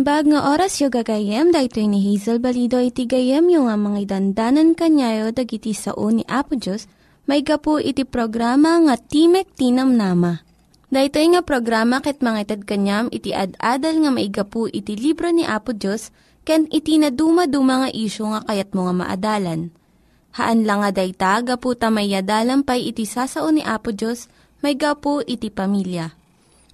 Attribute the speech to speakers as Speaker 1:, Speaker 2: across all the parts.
Speaker 1: Naimbag nga oras yung gagayem, dahil ni Hazel Balido iti gayem yung nga mga dandanan kanyayo dagiti sao ni Apo Diyos, may gapu iti programa nga Timek Tinam Nama. Dahito nga programa ket mga kanyam iti ad-adal nga maigapu iti libro ni Apo Diyos, ken iti na dumaduma nga isyo nga kayat mo nga maadalan. Haan lang nga dayta, gapu tamayadalam pay iti sao ni Apo Diyos, may gapu iti pamilya.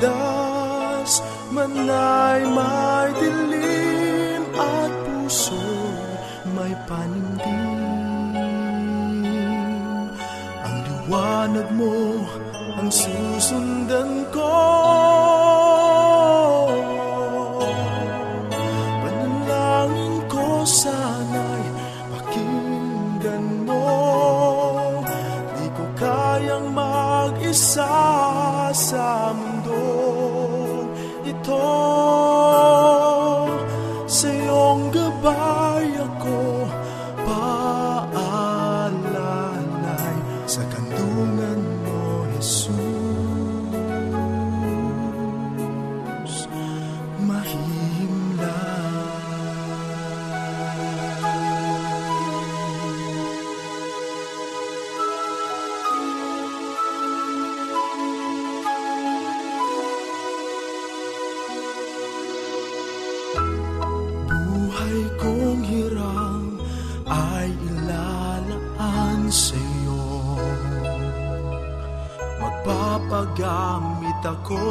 Speaker 2: Landas manay may dilim at puso may panindim Ang liwanag mo ang susundan ko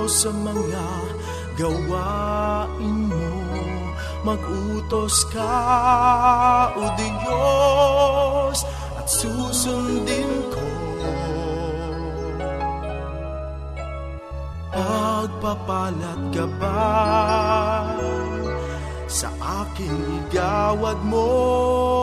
Speaker 2: sa mga gawain mo. Magutos ka, O Diyos, at susundin ko. Pagpapalat ka ba sa aking igawad mo?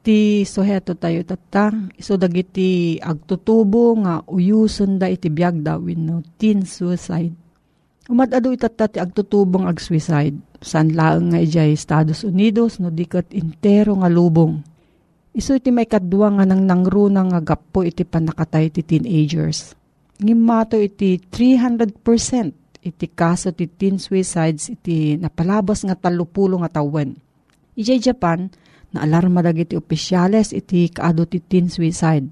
Speaker 3: Ti suheto tayo tatang, iso dagiti agtutubo nga uyuson da iti biyag da no teen suicide. Umadado itata ti agtutubong ag-suicide. San laeng nga ijay Estados Unidos no dikat intero nga lubong. Iso iti may kadwa nga nang nangruna nga gapo iti panakatay ti teenagers. Ngimato iti 300% iti kaso ti teen suicides iti napalabas nga talupulo nga tawen. Ijay Japan, na alarma dagiti opisyales iti kaado ti teen suicide.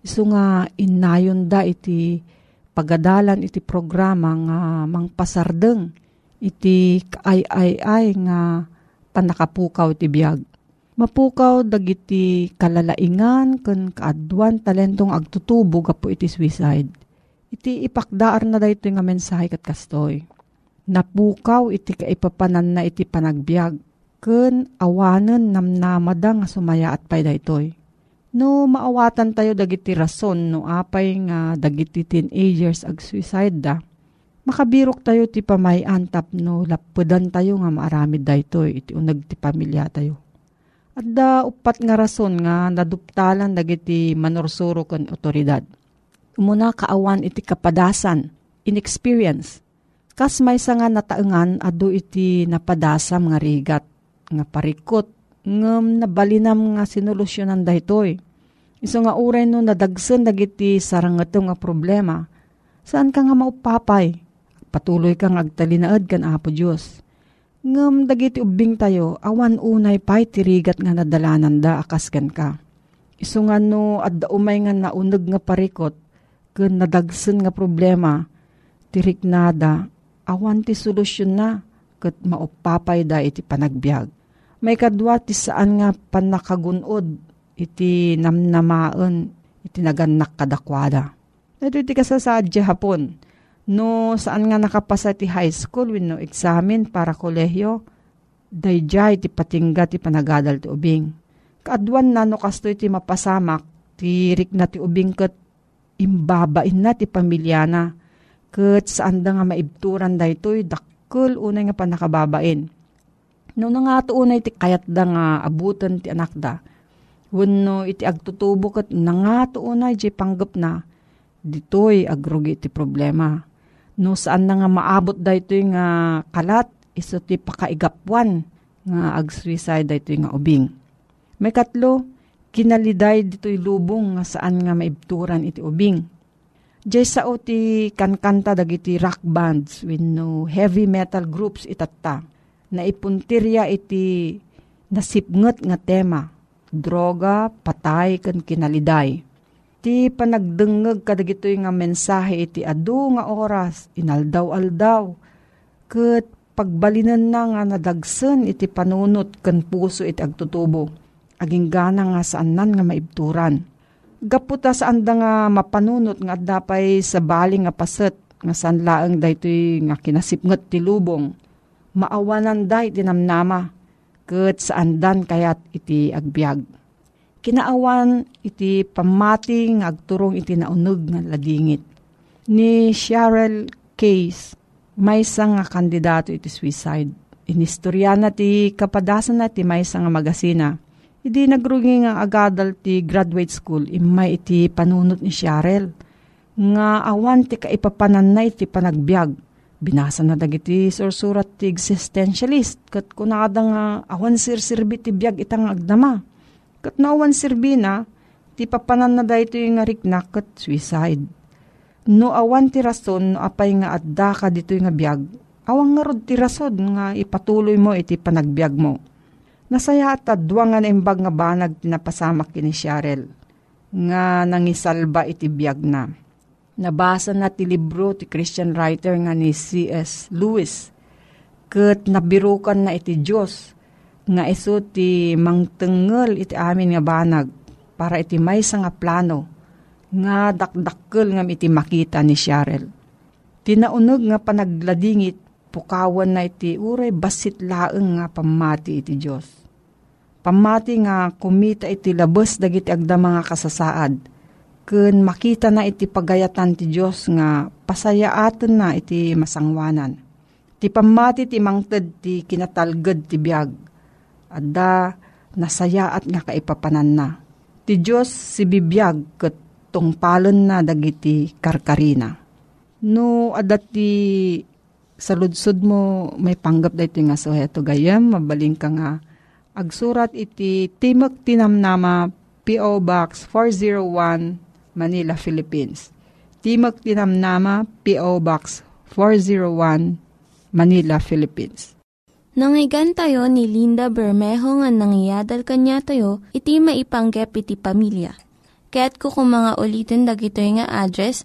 Speaker 3: Isu nga inayon da iti pagadalan iti programa nga mangpasardeng iti kaay-ay-ay nga panakapukaw ti biyag. Mapukaw dagiti kalalaingan ken kaadwan talentong agtutubo gapo iti suicide. Iti ipakdaar na dayto nga mensahe kat kastoy. Napukaw iti kaipapanan na iti panagbiag ken awanen namnamada nga sumaya at pay daytoy. No maawatan tayo dagiti rason no apay nga dagiti teenagers ag suicide da. Makabirok tayo ti pamayantap no lapudan tayo nga maaramid daytoy iti unag ti pamilya tayo. At da upat nga rason nga naduptalan dagiti manorsuro ken otoridad. Umuna kaawan iti kapadasan, inexperience. Kas may nga nataengan adu iti napadasam nga rigat nga parikot ngem nabalinam nga sinolusyonan daytoy. Iso nga uray no nadagsen dagiti sarangeto nga problema. Saan ka nga maupapay? Patuloy kang agtalinaed kan Apo Dios. Ngem dagiti ubing tayo awan unay pay tirigat nga nadalanan da akas ken ka. Iso nga no adda umay nga nauneg nga parikot ken nadagsen nga problema tirik nada awan ti solusyon na ket maupapay da iti panagbiag. May kadwa ti saan nga panakagunod iti namnamaen iti naganak kadakwada. Ito iti kasasadya hapon. No saan nga nakapasa ti high school when no examen para kolehyo, dayjay ti patingga ti panagadal ti ubing. Kaadwan na no kasto iti mapasamak, ti rik na ti ubing ket imbabain na ti pamilyana. Ket saan da nga maibturan daytoy dakkel unay nga panakababain. No nga unay ti kayat da nga abutan ti anak da. Wenno iti agtutubo ket nga to unay di panggep na. Ditoy agrugi ti problema. No saan na nga maabot daytoy nga kalat iso ti pakaigapuan nga ag-suicide daytoy nga ubing. May katlo, kinaliday dito'y lubong nga saan nga maibturan iti ubing. Diyay sao ti kankanta dagiti rock bands with no heavy metal groups itatta. na ipuntirya iti nasipnget nga tema, droga, patay, kan kinaliday. Ti panagdengeg kadagitoy nga mensahe iti adu nga oras, inaldaw-aldaw, ket pagbalinan na nga nadagsen iti panunot kan puso iti agtutubo. Aging gana nga saan nan nga maibturan. Gaputa saan da nga mapanunot nga dapay sa baling nga paset nga saan laeng daytoy nga kinasipnget ti lubong. Maawanan day tinamnama ket saan dan kayat iti agbyag. Kinaawan iti pamati nga agturong iti naunog nga ladingit. Ni Cheryl Case, may nga kandidato iti suicide. Inistorya na ti kapadasan na ti may nga magasina. Idi nagrugi nga agadal ti graduate school, imay iti panunot ni Cheryl. Nga awan ti kaipapanan na iti panagbiag. Binasa na dagiti sursurat ti existentialist. Kat kunada nga awan sir-sirbi ti biag itang agdama. Kat nawan sirbi na, ti papanan na da ito yung nga riknak kat suicide No awan ti rason no apay nga adda ka dito nga biyag, awang nga rod ti rason nga ipatuloy mo iti panagbiag mo. Nasaya at adwangan imbag nga banag tinapasamak kini Cheryl, nga nangisalba iti biyag na. Nabasa na ti libro ti Christian writer nga ni C.S. Lewis, ket nabirukan na iti Diyos, nga iso ti mangtengel iti amin nga banag, para iti may nga plano, nga dakdakkel nga iti makita ni Cheryl. Tinaunog nga panagladingit, pukawan na iti uray basit laeng nga pamati iti Diyos. Pamati nga kumita iti labas dagiti agda mga kasasaad, ken makita na iti pagayatan ti Diyos nga pasayaatan na iti masangwanan. Ti pamati ti mangted ti kinatalged ti biag, adda nasayaat nga kaipapanan na. Ti Diyos si bibiyag ket tungpalon na dagiti karkarina. No, adati sa ludsod mo may panggap da iti nga suheto gayam, mabaling ka nga agsurat iti Timok Tinamnama P.O. Box 401 Manila, Philippines. Timok Tinamnama P.O. Box 401 Manila, Philippines.
Speaker 1: Nangyigan tayo ni Linda Bermejo nga nangyadal kanya tayo, iti maipanggep iti pamilya Kaya't kung mga ulitin dagito nga address,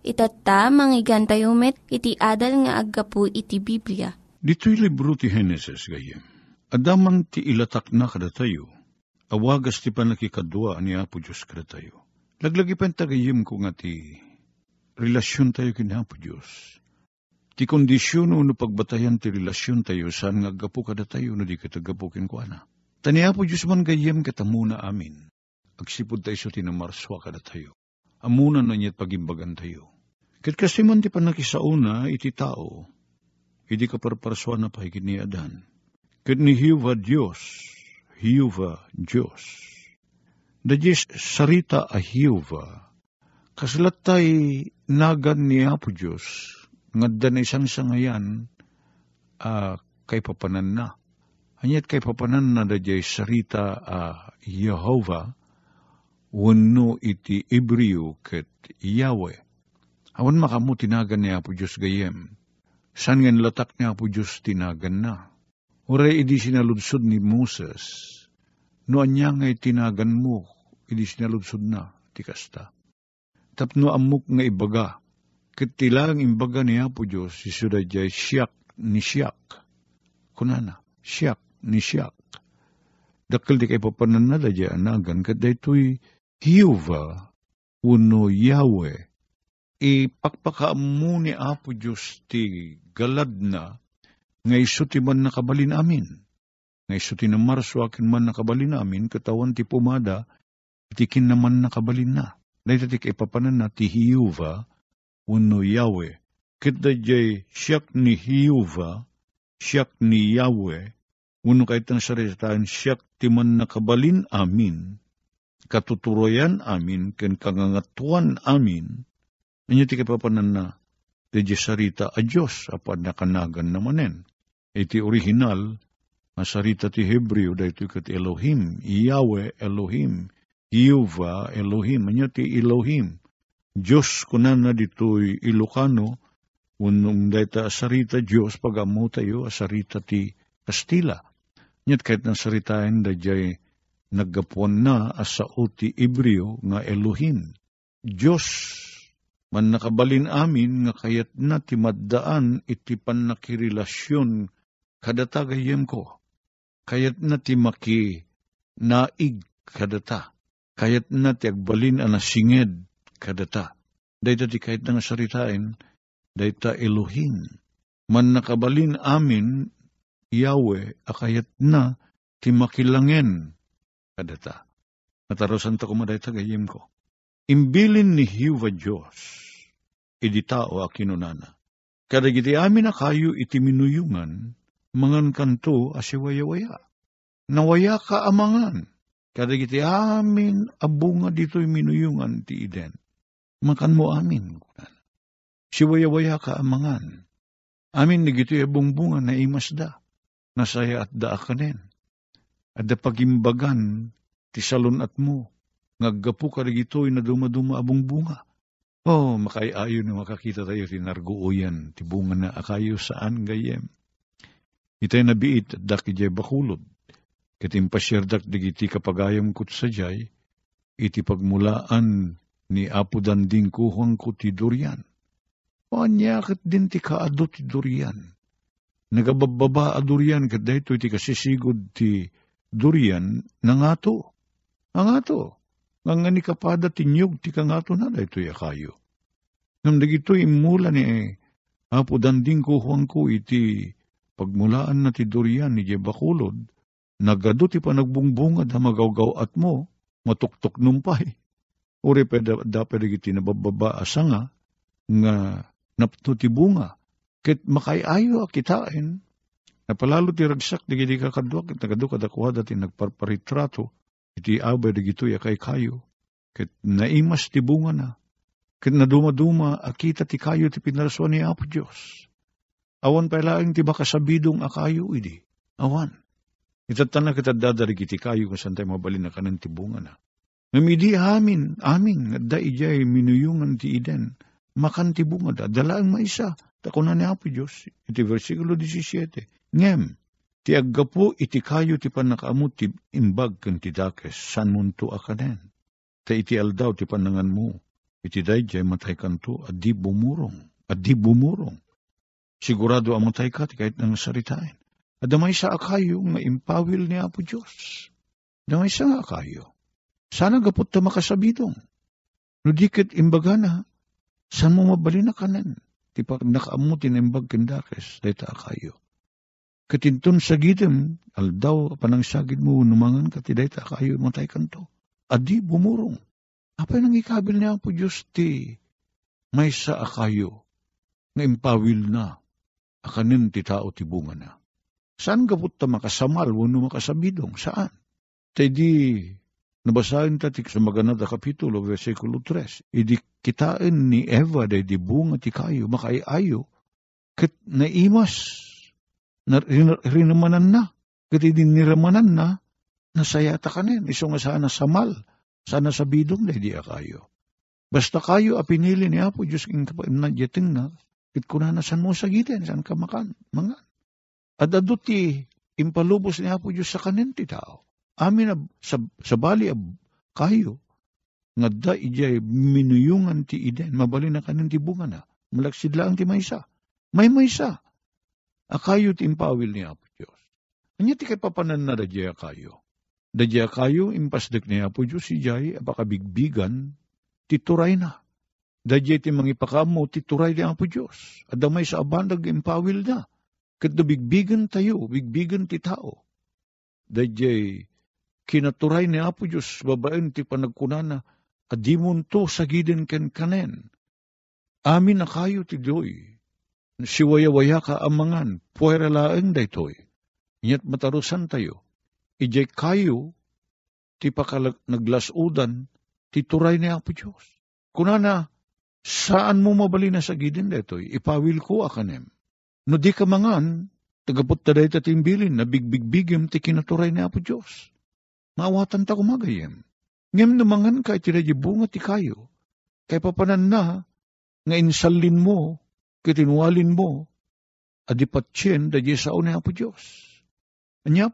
Speaker 1: Itatta, manggigan tayo met, iti adal nga aggapu iti Biblia.
Speaker 4: Dito'y libro ti Genesis gayem. Adaman ti ilatak na kada tayo, awagas ti panakikadwa ni Apo Diyos kada tayo. Laglagi pa tagayim ko nga ti relasyon tayo kina Apo Diyos. Ti kondisyon no pagbatayan ti relasyon tayo saan nga agapu kada tayo no di katagapukin ko ana. Tani Apo Diyos man gayem katamuna amin. Agsipod tayo sa tinamarswa kada tayo amunan na niya't pagimbagan tayo. Kat kasi man ti panakisauna iti tao, hindi ka parparaswa na pahigit ni Adan. Kat ni Hiuva Diyos, Hiuva Diyos. Da Diyos sarita a Hiuva, kasalat tay nagan ni Apo Diyos, nga na isang sangayan, uh, kay papanan na. Anyat kay papanan na da sarita a uh, Yehovah, wano iti Ibriyo ket Yahweh. Awan makamu tinagan ni Apo Diyos gayem. San nga latak ni Apo Diyos tinagan na. Uray idi sinaludsod ni Moses. No anya nga tinagan mo, idi sinaludsod na, ti kasta. Tapno amok nga ibaga, ket tilang imbaga ni Apo Diyos, jay siyak ni siyak. Kunana, siyak ni siyak. Dakal di kay papanan na da anagan, kat daytoy Hiuva, uno Yahweh, ipakpakaamu ni Apo Diyos ti galad na, nga iso ti man nakabalin amin. Nga iso ti namarso akin man nakabalin amin, katawan ti pumada, itikin naman nakabalin na. Dahil ti kaipapanan na ti Hiuva, uno Yahweh. Kita jay siyak ni Hiuva, siyak ni Yahweh, Uno kahit ng saritaan, siyak timan nakabalin amin, katuturoyan amin, ken kangangatuan amin, anyo ti kapapanan na, di sarita a Diyos, apan nakanagan namanen. Iti original, masarita ti Hebreo, dahito kat Elohim, Yahweh Elohim, Yehovah Elohim, anyo ti Elohim. Diyos kunan na dito'y Ilocano, unong dayta sarita Diyos, pagamo tayo, asarita ti Kastila. Nyat kahit ng saritain da naggapuan na asa uti Ibreo nga Elohim. Diyos man nakabalin amin nga kayat na timaddaan iti panakirilasyon kadata gayem ko. Kayat na ti maki naig kadata. Kayat na ti agbalin anasinged kadata. Dayta ti kahit na saritain, dayta Elohim. Man nakabalin amin Yahweh akayat na ti makilangen kadata. Matarosan ta kumaday tagayim ko. Imbilin ni Hiwa Diyos, idi tao akinunana. Kadagiti amin na kayo iti minuyungan, mangan kanto asiwaya-waya. Nawaya ka amangan. Kadagiti amin abunga dito'y minuyungan ti iden. Makan mo amin. Siwaya-waya ka amangan. Amin ni gito'y abungbunga na imasda nasaya at daa At da pagimbagan, ti salon at mo, ngaggapu ka ito'y na dumaduma abong bunga. Oh, makayayo na makakita tayo ti narguuyan, ti bunga na akayo saan gayem. Itay nabiit at daki jay bakulod, katim pasyerdak digiti kapagayam kut sa jay, iti pagmulaan ni Apo Danding kuhang ko ti durian. O anyakit din ti kaado ti durian nagabababa a durian kat dayto iti kasisigod ti durian nangato. Angato. Nga nga ni kapada tinyog ti kangato na dayto kayo. Ngam dagito imula ni apo danding ko huwang ko iti pagmulaan na ti durian ni Jebakulod, nagado ti panagbungbungad ha magawgaw at mo, matuktok numpay. Uri pa dapat iti nabababa asanga nga napto ti bunga Ket makayayo kitain, napalalo ti ragsak di gidi kakadwa, ket nagado kadakuha dati nagparparitrato, iti abay di gito kay kayo, ket naimas ti bunga na, ket naduma-duma akita ti kayo ti pinaraswan ni Apo Diyos. Awan pa ilaing ti bakasabidong akayo idi, awan. Itatana kita dadari kiti kayo kung saan tayo mabalin na kanan ti bunga na. Namidi amin, amin, da ijay minuyungan ti iden, makan ti bunga da, dalaan maisa, Takunan ni Apo Diyos, iti versikulo 17. Ngem, ti aggapo iti kayo ti panakaamot ti imbag kan ti dakes, san munto akanen. Ta iti aldaw ti panangan mo, iti dayjay matay kanto, at di bumurong, at di bumurong. Sigurado amatay ka, ti kahit nang saritain. At damay sa akayo, nga impawil ni Apo Diyos. Damay sa akayo. Sana gapot ta makasabidong. No dikit imbaga na, san mo mabali na kanan? Ti pag nakaamutin imbag kendakes, dayta akayo. Katintun sa gitem, aldaw panang sagid mo, numangan ka ti dayta akayo, matay kanto. Adi bumurong. Apay nang ikabil niya po Diyos ti may sa akayo, nga impawil na, akanin ti tao ti bunga na. Saan gabot ta makasamal, wano makasabidong? Saan? Tay Nabasahin tatik sa maganada kapitulo, versikulo 3. Idi kitain ni Eva day di bunga ti kayo, makaiayo, kat naimas, na, rinamanan na, kat idi niramanan na, nasayata kanin, iso nga sana samal, sana sa bidong day di kayo. Basta kayo a pinili ni Apo Diyos king nadyating na, kit kuna na san mo sagitin, san ka makan, mangan. At aduti, impalubos ni Apo Diyos sa kanin ti tao amin ab, sa, sa bali ab kayo, nga da ijay minuyungan ti iden, mabali na kanin ti bunga na, malaksid lang ti maysa. May maysa. Akayo ti impawil ni Apo Diyos. Anya ti kay papanan na dadya kayo. Dadya kayo, impasdek ni Apo Diyos, si Jay, apakabigbigan, tituray na. Dadya ti mangipakamo, tituray ni Apo Diyos. Adamay sa abandag impawil na. Kat bigbigan tayo, bigbigan ti tao. Dadya kinaturay ni Apo Diyos, babaen ti panagkunana, adimon to sagiden ken kanen. Amin na kayo ti doy, siwaya-waya ka amangan, puwera laeng daytoy.
Speaker 5: Iya't matarusan tayo. Ijay kayo, ti pakalag naglasudan, ti turay ni Apo Diyos. Kunana, saan mo mabali na sa gidin detoy, ipawil ko akanem. No di ka mangan, tagapot ta dayta timbilin na bigbigbigim ti kinaturay ni Apo Diyos. Maawatan ta kumagayem. Ngem namangan ka iti bunga ti kayo. Kay papanan na, nga insalin mo, kitinwalin mo, adipatsyen da di sa ni Apo Diyos. Anya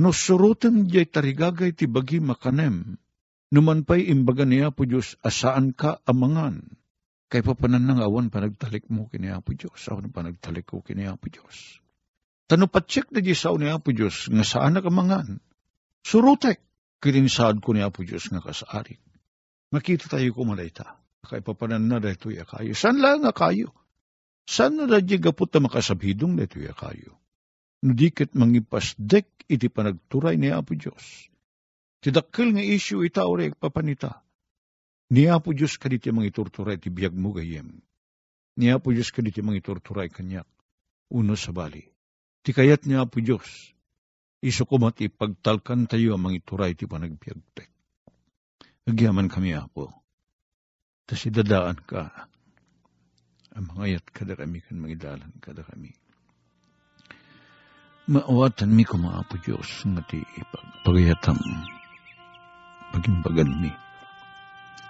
Speaker 5: no surutan di tarigagay ti bagi makanem, numan pa'y imbaga niya po Diyos, asaan ka amangan, kay papanan ng awan panagtalik mo kini Apo Diyos, awan panagtalik ko kini Apo Diyos. Tano patsik na di sa ni Apo Diyos, nga saan nakamangan, surutek, kininsaad ko ni Apo Diyos nga kasaarik. Makita tayo kumalayta, kay papanan na dito ya kayo. San lang nga kayo? San na radya gapot na makasabhidong dito ya kayo? Nudikit mangipasdek iti panagturay ni Apo Diyos. Tidakkel nga isyu ita ore papanita. Ni Apo Diyos kaditi mangiturturay ti biyag mo gayem. Ni Apo Diyos kaditi mangiturturay kanyak. Uno sa bali. Ti kayat ni Apo Diyos. Iso ko mati pagtalkan tayo ang mangituray ti panagbiagtek. Nagyaman kami Apo. Tas idadaan ka. Ang mga yat kada kami kan magidalan kada kami Maawatan mi ko mga apo Diyos nga ti pagayatam pagimbagan mi.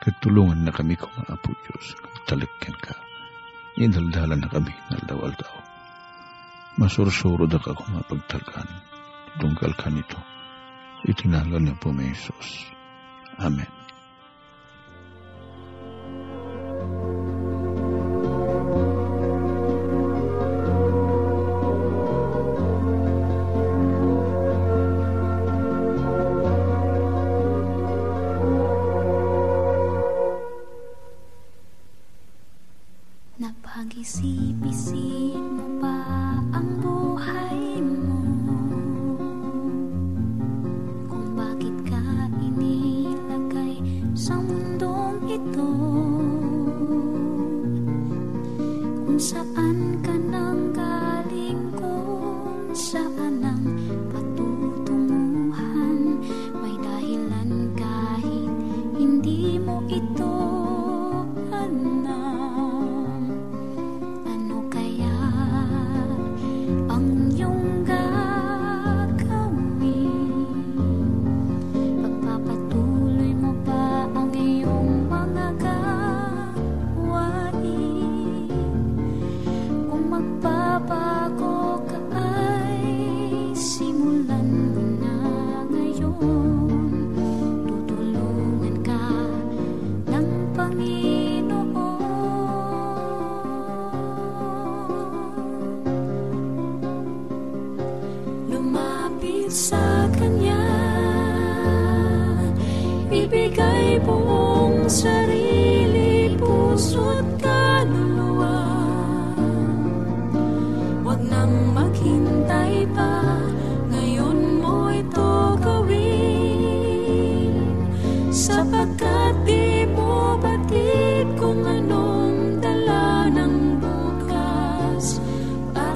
Speaker 5: Katulungan na kami ko mga apo Diyos. Talikyan ka. Inaldalan na kami naldawal daw. Masursuro da ka kung mapagtalkan. Tunggal ka nito. Itinagal niya po may Jesus. Amen.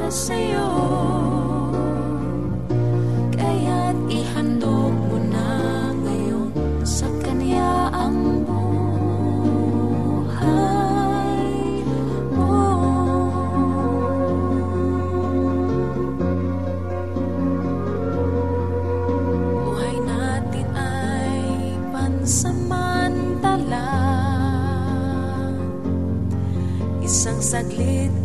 Speaker 5: sa'yo. Kaya't ihandog mo na ngayon Sa kanya ang buhay mo. Buhay natin ay pansamantala. Isang saglit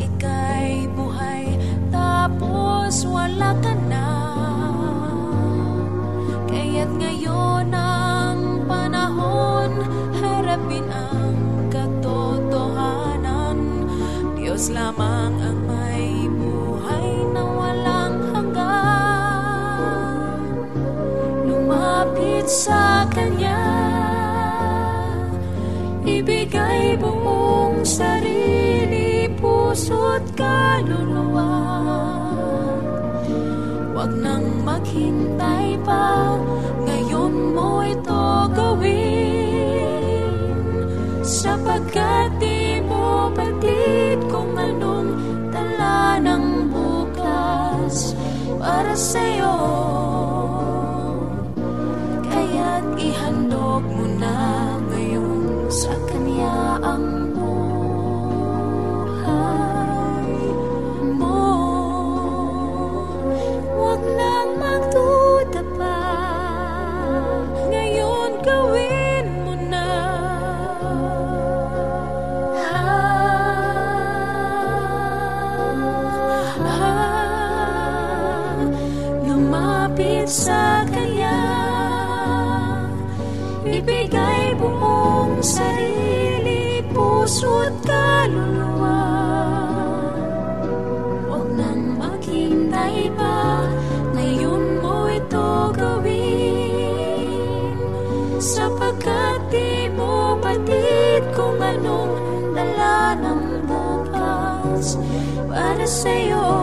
Speaker 5: maghintay pa Ngayon mo ito gawin Sapagkat di mo batid kung anong tala ng bukas para sa'yo para sa'yo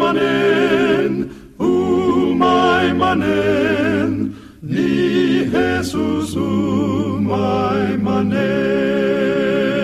Speaker 6: manen, umay manen, ni Jesus umay manen.